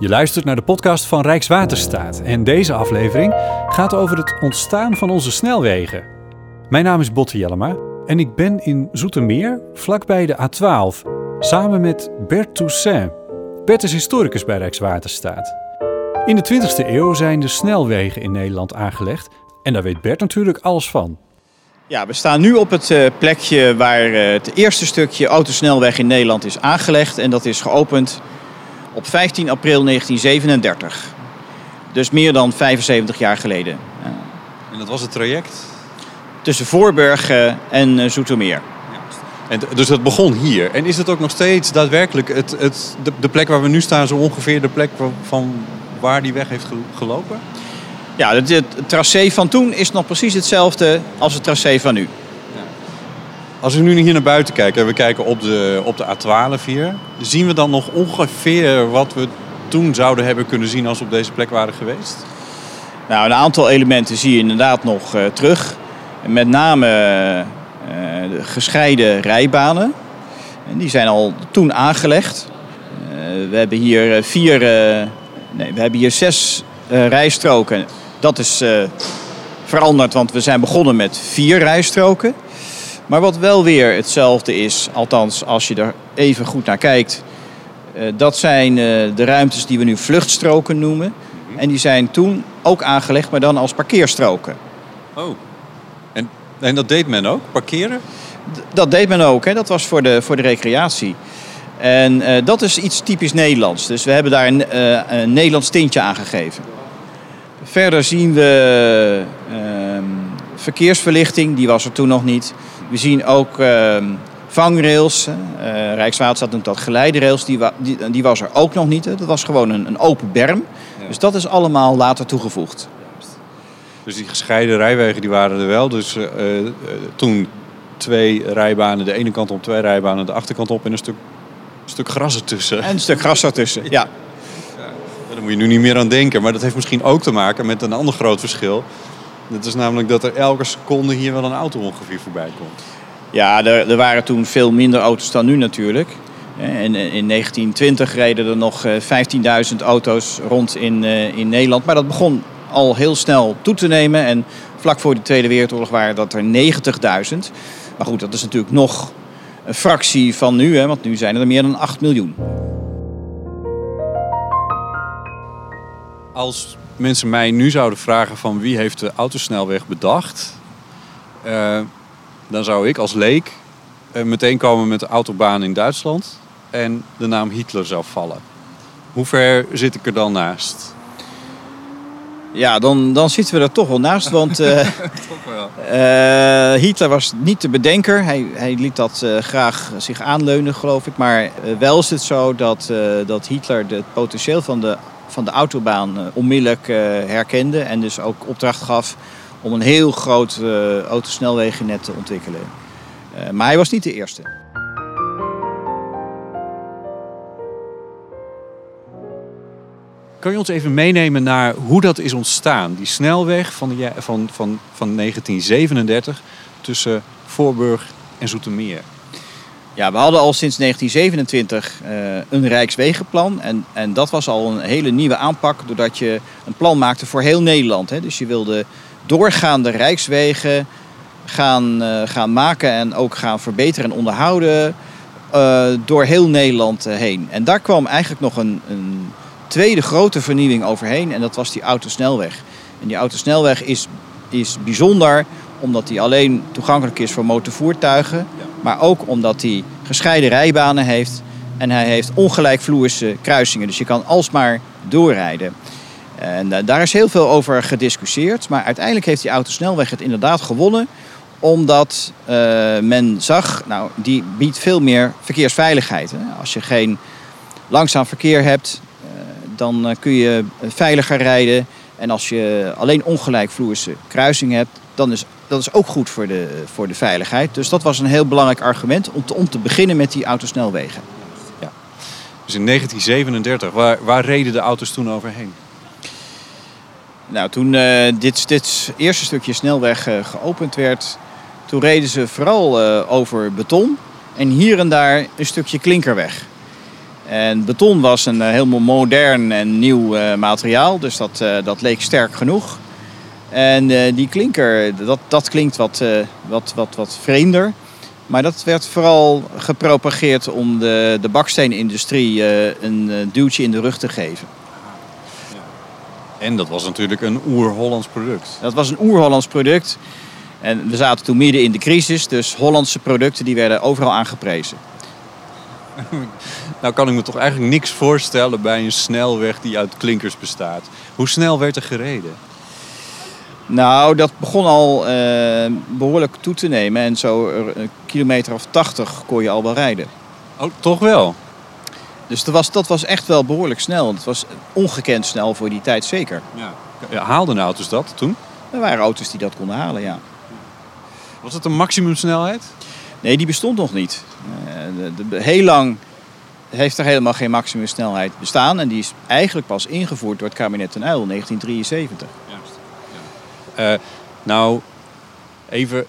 Je luistert naar de podcast van Rijkswaterstaat en deze aflevering gaat over het ontstaan van onze snelwegen. Mijn naam is Botte Jellema en ik ben in Zoetermeer, vlakbij de A12, samen met Bert Toussaint. Bert is historicus bij Rijkswaterstaat. In de 20e eeuw zijn de snelwegen in Nederland aangelegd en daar weet Bert natuurlijk alles van. Ja, we staan nu op het eh, plekje waar eh, het eerste stukje autosnelweg in Nederland is aangelegd. En dat is geopend op 15 april 1937. Dus meer dan 75 jaar geleden. En dat was het traject? Tussen Voorburg eh, en eh, Zoetermeer. En dus dat begon hier. En is het ook nog steeds daadwerkelijk het, het, de, de plek waar we nu staan, zo ongeveer de plek van waar die weg heeft ge- gelopen? Ja, het, het tracé van toen is nog precies hetzelfde als het tracé van nu. Als we nu hier naar buiten kijken en we kijken op de, op de A12 hier, zien we dan nog ongeveer wat we toen zouden hebben kunnen zien als we op deze plek waren geweest? Nou, een aantal elementen zie je inderdaad nog eh, terug. Met name eh, de gescheiden rijbanen. En die zijn al toen aangelegd. Eh, we hebben hier vier, nee, we hebben hier zes rijstroken. Dat is veranderd, want we zijn begonnen met vier rijstroken. Maar wat wel weer hetzelfde is, althans als je er even goed naar kijkt, eh, dat zijn eh, de ruimtes die we nu vluchtstroken noemen. En die zijn toen ook aangelegd, maar dan als parkeerstroken. Oh. En, en dat deed men ook, parkeren? D- Dat deed men ook, hè? dat was voor de, voor de recreatie. En eh, dat is iets typisch Nederlands. Dus we hebben daar een, een Nederlands tintje aan gegeven. Verder zien we verkeersverlichting, die was er toen nog niet. We zien ook ehm, vangrails. Eh, Rijkswaterstaat noemt dat geleiderails, die, wa- die, die was er ook nog niet. Hè. Dat was gewoon een, een open berm. Dus dat is allemaal later toegevoegd. Dus die gescheiden rijwegen die waren er wel. Dus eh, eh, toen twee rijbanen, de ene kant op, twee rijbanen de achterkant op en een stuk, stuk gras ertussen. En een stuk gras ertussen. Ja. Daar moet je nu niet meer aan denken. Maar dat heeft misschien ook te maken met een ander groot verschil. Dat is namelijk dat er elke seconde hier wel een auto ongeveer voorbij komt. Ja, er, er waren toen veel minder auto's dan nu natuurlijk. En in 1920 reden er nog eh, 15.000 auto's rond in, eh, in Nederland. Maar dat begon al heel snel toe te nemen. En vlak voor de Tweede Wereldoorlog waren dat er 90.000. Maar goed, dat is natuurlijk nog een fractie van nu. Hè, want nu zijn er meer dan 8 miljoen. Als mensen mij nu zouden vragen van wie heeft de autosnelweg bedacht... eh, dan zou ik als leek eh, meteen komen met de autobaan in Duitsland... en de naam Hitler zou vallen. Hoe ver zit ik er dan naast? Ja, dan, dan zitten we er toch wel naast. Want eh, Hitler was niet de bedenker. Hij, hij liet dat graag zich aanleunen, geloof ik. Maar wel is het zo dat, dat Hitler het potentieel van de, van de autobaan eh, onmiddellijk eh, herkende. En dus ook opdracht gaf om een heel groot eh autosnelwegennet te ontwikkelen. Maar hij was niet de eerste. Kan je ons even meenemen naar hoe dat is ontstaan? Die snelweg van, van, van, van 1937 tussen Voorburg en Zoetermeer. Ja, we hadden al sinds 1927 eh, een Rijkswegenplan. En, en dat was al een hele nieuwe aanpak, doordat je een plan maakte voor heel Nederland. Hè. Dus je wilde doorgaande Rijkswegen gaan, eh, gaan maken en ook gaan verbeteren en onderhouden eh, door heel Nederland heen. En daar kwam eigenlijk nog een, een tweede grote vernieuwing overheen en dat was die autosnelweg. En die autosnelweg is, is bijzonder omdat die alleen toegankelijk is voor motorvoertuigen, maar ook omdat hij gescheiden rijbanen heeft en hij heeft ongelijkvloerse kruisingen. Dus je kan alsmaar doorrijden. En eh, daar is heel veel over gediscussieerd, maar uiteindelijk heeft die autosnelweg het inderdaad gewonnen omdat eh, men zag, nou, die biedt veel meer verkeersveiligheid. Hè. Als je geen langzaam verkeer hebt, eh, dan kun je veiliger rijden. En als je alleen ongelijkvloerse kruising hebt, dan is dat is ook goed voor de, voor de veiligheid. Dus dat was een heel belangrijk argument om te, om te beginnen met die autosnelwegen. Dus in 1937, waar, waar reden de auto's toen overheen? Nou, toen eh, dit, dit eerste stukje snelweg eh, geopend werd, toen reden ze vooral eh, over beton en hier en daar een stukje klinkerweg. En beton was een heel modern en nieuw materiaal, dus dat, dat leek sterk genoeg. En die klinker, dat, dat klinkt wat, wat, wat, wat vreemder. Maar dat werd vooral gepropageerd om de, de baksteenindustrie een duwtje in de rug te geven. En dat was natuurlijk een oer-Hollands product. Dat was een oer-Hollands product. En we zaten toen midden in de crisis, dus Hollandse producten die werden overal aangeprezen. nou kan ik me toch eigenlijk niks voorstellen bij een snelweg die uit klinkers bestaat. Hoe snel werd er gereden? Nou, dat begon al eh, behoorlijk toe te nemen. En zo een kilometer of 80 kon je al wel rijden. Oh, toch wel? Dus dat was, dat was echt wel behoorlijk snel. Het was ongekend snel voor die tijd, zeker. Ja. ja haalden auto's dat toen? Er waren auto's die dat konden halen, ja. Was het een maximumsnelheid? Nee, die bestond nog niet. Uh, de, de, heel lang heeft er helemaal geen maximumsnelheid bestaan. En die is eigenlijk pas ingevoerd door het kabinet ten Uyl in 1973. Juist. Ja. Uh, nou, even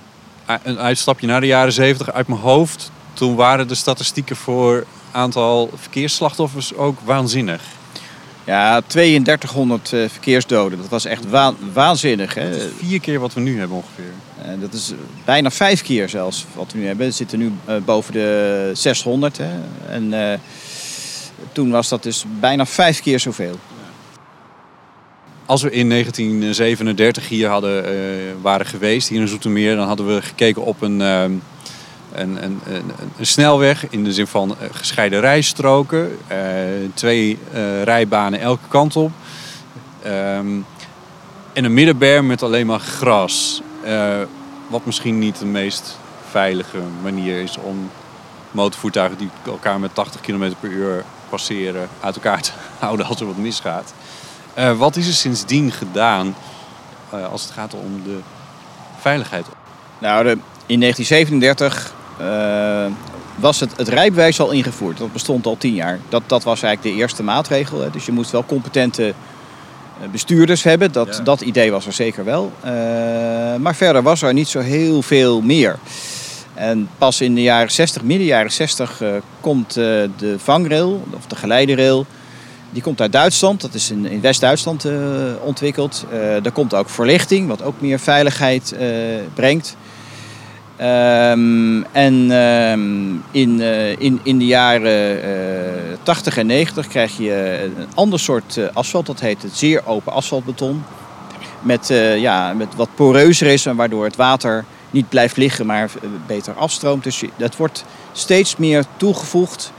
een uitstapje naar de jaren 70 uit mijn hoofd. Toen waren de statistieken voor aantal verkeersslachtoffers ook waanzinnig. Ja, 3200 uh, verkeersdoden. Dat was echt waanzinnig. Hè? vier keer wat we nu hebben ongeveer. Uh, dat is bijna vijf keer zelfs wat we nu hebben. We zitten nu uh, boven de 600. Hè? En eh, toen was dat dus bijna vijf keer zoveel. Als we in 1937 hier hadden, waren geweest, hier in Zoetermeer, dan hadden we gekeken op een ehm, een, een, een, snelweg in de zin van eh, gescheiden rijstroken. Uh, twee rijbanen elke kant op. Um, en een middenberm met alleen maar gras. Wat misschien niet de meest veilige manier is om motorvoertuigen die elkaar met 80 km per uur passeren uit elkaar te houden als er wat misgaat. Wat is er sindsdien gedaan als het gaat om de veiligheid? Nou, de, in 1937 uh, was het, het rijbewijs al ingevoerd. Dat bestond al tien jaar. Dat, dat was eigenlijk de eerste maatregel. Hè. Dus je moest wel competente eh, bestuurders hebben. Dat, dat idee was er zeker wel. Maar verder was er niet zo heel veel meer. En pas in de jaren 60, midden jaren 60, uh, komt de vangrail, of de geleiderail. Die komt uit Duitsland, dat is in, in West-Duitsland ontwikkeld. daar komt ook verlichting, wat ook meer veiligheid brengt. Um, en um, in, uh, in, in de jaren uh, 80 en 90 krijg je een ander soort uh, asfalt. Dat heet het zeer open asfaltbeton. Met, uh, ja, met wat poreuzer is en waardoor het water niet blijft liggen, maar beter afstroomt. Dus dat wordt steeds meer toegevoegd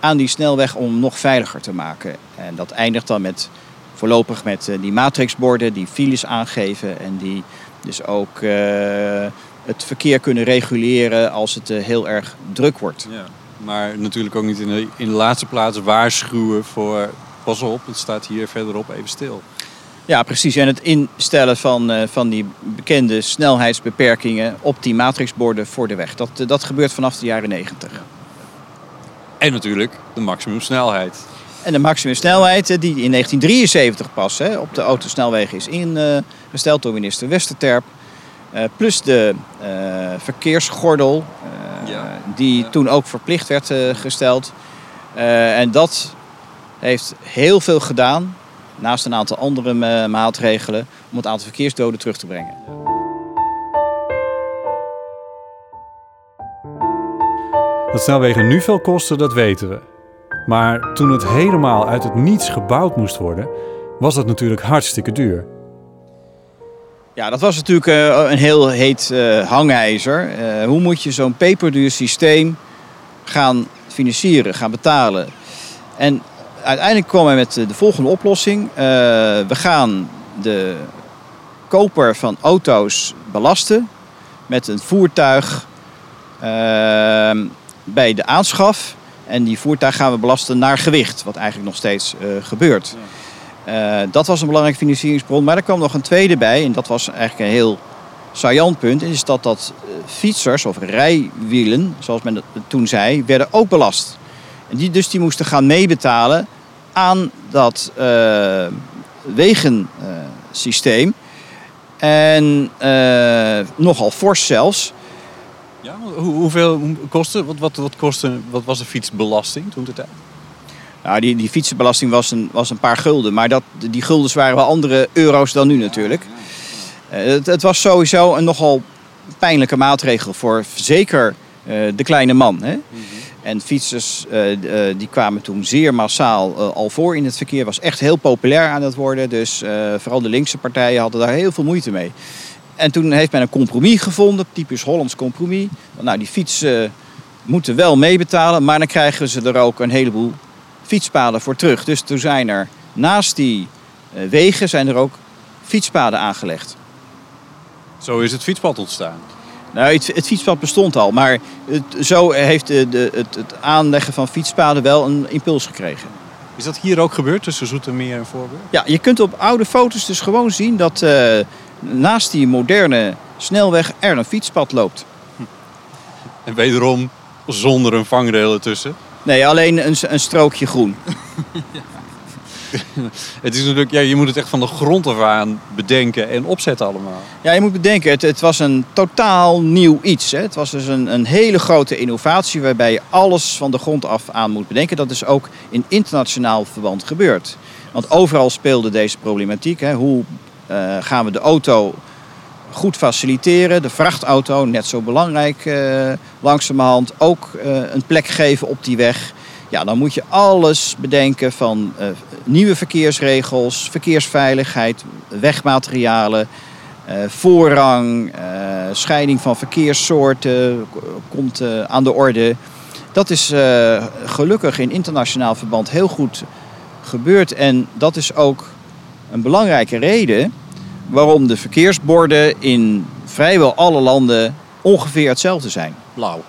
aan die snelweg om nog veiliger te maken. En dat eindigt dan met, voorlopig met die matrixborden die files aangeven en die dus ook het verkeer kunnen reguleren als het eh, heel erg druk wordt. Ja, maar natuurlijk ook niet in de, in de laatste plaats waarschuwen voor... pas op, het staat hier verderop even stil. Ja, precies. En het instellen van, uh, van die bekende snelheidsbeperkingen op die matrixborden voor de weg. Dat, dat gebeurt vanaf de jaren 90. En natuurlijk de maximumsnelheid. En de maximumsnelheid die in 1973 pas hè, op de autosnelwegen is ingesteld door minister Westerterp. Uh, plus de uh, verkeersgordel, uh, ja. die ja. toen ook verplicht werd gesteld. en dat heeft heel veel gedaan, naast een aantal andere maatregelen, om het aantal verkeersdoden terug te brengen. Dat snelwegen nu veel kosten, dat weten we. Maar toen het helemaal uit het niets gebouwd moest worden, was dat natuurlijk hartstikke duur. Ja, dat was natuurlijk uh, een heel heet uh, hangijzer. Uh, hoe moet je zo'n peperduur systeem gaan financieren, gaan betalen? En uiteindelijk kwam hij met de volgende oplossing. we gaan de koper van auto's belasten met een voertuig bij de aanschaf. En die voertuig gaan we belasten naar gewicht, wat eigenlijk nog steeds gebeurt. Ja. Uh, dat was een belangrijke financieringsbron. Maar er kwam nog een tweede bij. En dat was eigenlijk een heel saillant punt. Is dat dat uh, fietsers of rijwielen, zoals men dat toen zei, werden ook belast. En die, dus die moesten gaan meebetalen aan dat uh, wegensysteem. en nogal fors zelfs. Ja, hoe, hoeveel kostte, wat, wat, wat, kostte, wat was de fietsbelasting toen de tijd? Nou, die, die fietsenbelasting was een, was een paar gulden. Maar dat, die guldens waren wel andere euro's dan nu natuurlijk. Eh, het, het was sowieso een nogal pijnlijke maatregel voor zeker eh, de kleine man. Hè? En fietsers eh, die kwamen toen zeer massaal al voor in het verkeer. Was echt heel populair aan het worden. Dus vooral de linkse partijen hadden daar heel veel moeite mee. En toen heeft men een compromis gevonden, typisch Hollands compromis. Nou, die fietsen moeten wel meebetalen, maar dan krijgen ze er ook een heleboel fietspaden voor terug. Dus toen zijn er naast die eh, wegen zijn er ook fietspaden aangelegd. Zo is het fietspad ontstaan. Nou, het, het fietspad bestond al, maar het, zo heeft de, de, het, het aanleggen van fietspaden wel een impuls gekregen. Is dat hier ook gebeurd tussen Zoetermeer en Voorburg? Ja, je kunt op oude foto's dus gewoon zien dat eh, naast die moderne snelweg er een fietspad loopt. En wederom zonder een vangrail ertussen. Nee, alleen een, een strookje groen. Het is natuurlijk, ja, je moet het echt van de grond af aan bedenken en opzetten allemaal. Ja, je moet bedenken, het, het was een totaal nieuw iets. Hè. Het was dus een, een hele grote innovatie waarbij je alles van de grond af aan moet bedenken. Dat is ook in internationaal verband gebeurd. Want overal speelde deze problematiek. Hè. Hoe eh, gaan we de auto goed faciliteren? De vrachtauto, net zo belangrijk eh, langzamerhand, ook eh, een plek geven op die weg. Ja, dan moet je alles bedenken van nieuwe verkeersregels, verkeersveiligheid, wegmaterialen, voorrang, scheiding van verkeerssoorten komt aan de orde. Dat is gelukkig in internationaal verband heel goed gebeurd. En dat is ook een belangrijke reden waarom de verkeersborden in vrijwel alle landen ongeveer hetzelfde zijn. Blauw.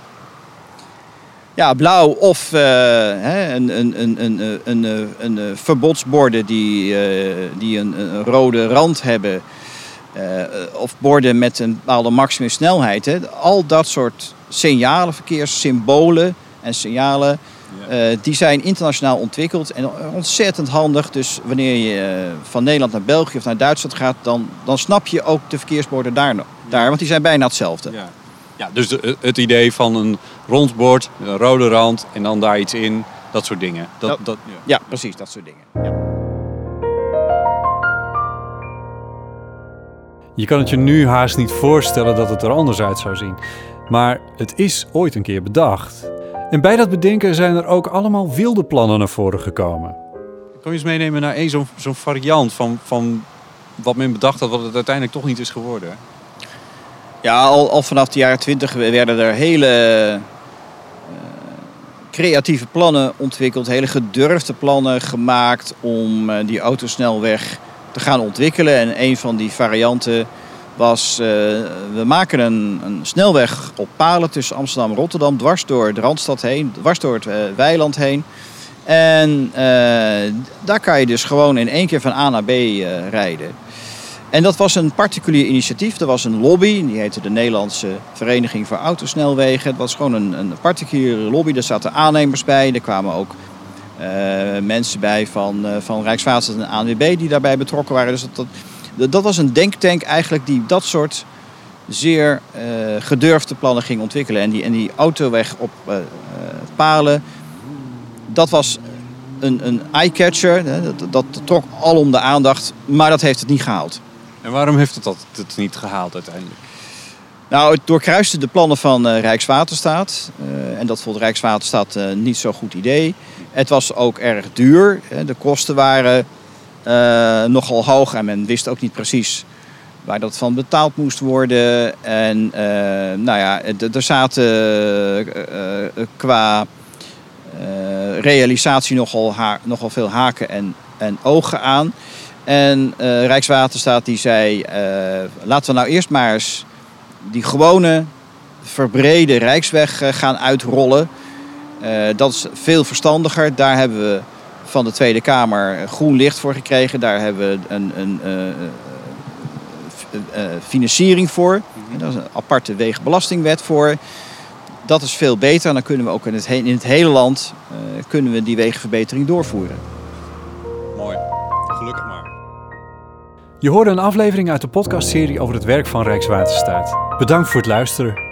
Ja, blauw of eh, een, een, een, een, een, een, verbodsborden die, eh, die een, rode rand hebben. Eh, of borden met een bepaalde maximumsnelheid. Al dat soort signalen, verkeerssymbolen en signalen eh, die zijn internationaal ontwikkeld en ontzettend handig. Dus wanneer je eh, van Nederland naar België of naar Duitsland gaat, dan, dan snap je ook de verkeersborden daar, nog- daar want die zijn bijna hetzelfde. Ja. Ja, dus de- het idee van een rond bord, met een rode rand en dan daar iets in, dat soort dingen. Dat, Ja. dat, ja. Ja, precies, dat soort dingen. Ja. Je kan het je nu haast niet voorstellen dat het er anders uit zou zien. Maar het is ooit een keer bedacht. En bij dat bedenken zijn er ook allemaal wilde plannen naar voren gekomen. Kan je eens meenemen naar één zo'n zo'n variant van, van wat men bedacht had, wat het uiteindelijk toch niet is geworden? Ja, al, al vanaf de jaren twintig werden er hele eh, creatieve plannen ontwikkeld, hele gedurfde plannen gemaakt om eh, die autosnelweg te gaan ontwikkelen. En een van die varianten was, eh, we maken een, een snelweg op palen tussen Amsterdam en Rotterdam, dwars door de Randstad heen, dwars door het eh, weiland heen. En eh, daar kan je dus gewoon in één keer van A naar B rijden. En dat was een particulier initiatief. Er was een lobby, die heette de Nederlandse Vereniging voor Autosnelwegen. Het was gewoon een, een particuliere lobby. Daar zaten aannemers bij. Er kwamen ook mensen bij van, van Rijkswaterstaat en ANWB die daarbij betrokken waren. Dus dat, dat was een denktank eigenlijk die dat soort zeer eh, gedurfde plannen ging ontwikkelen. En die, en die autoweg op eh, eh, palen, dat was een, een eye-catcher. Dat, dat trok alom de aandacht, maar dat heeft het niet gehaald. En waarom heeft het dat het niet gehaald uiteindelijk? Nou, het doorkruiste de plannen van Rijkswaterstaat. En dat vond Rijkswaterstaat niet zo'n goed idee. Het was ook erg duur. Hè. De kosten waren nogal hoog en men wist ook niet precies waar dat van betaald moest worden. En eh, nou ja, er zaten eh, eh, qua eh, realisatie nogal, ha- nogal veel haken en, en ogen aan. En eh, Rijkswaterstaat die zei, eh, laten we nou eerst maar eens die gewone verbrede Rijksweg eh, gaan uitrollen. Eh, dat is veel verstandiger. Daar hebben we van de Tweede Kamer groen licht voor gekregen. Daar hebben we een, een eh, eh, eh, financiering voor. En Daar is een aparte wegenbelastingwet voor. Dat is veel beter. En dan kunnen we ook in het, he- in het hele land eh, kunnen we die wegenverbetering doorvoeren. Mooi. Gelukkig maar. Je hoorde een aflevering uit de podcastserie over het werk van Rijkswaterstaat. Bedankt voor het luisteren.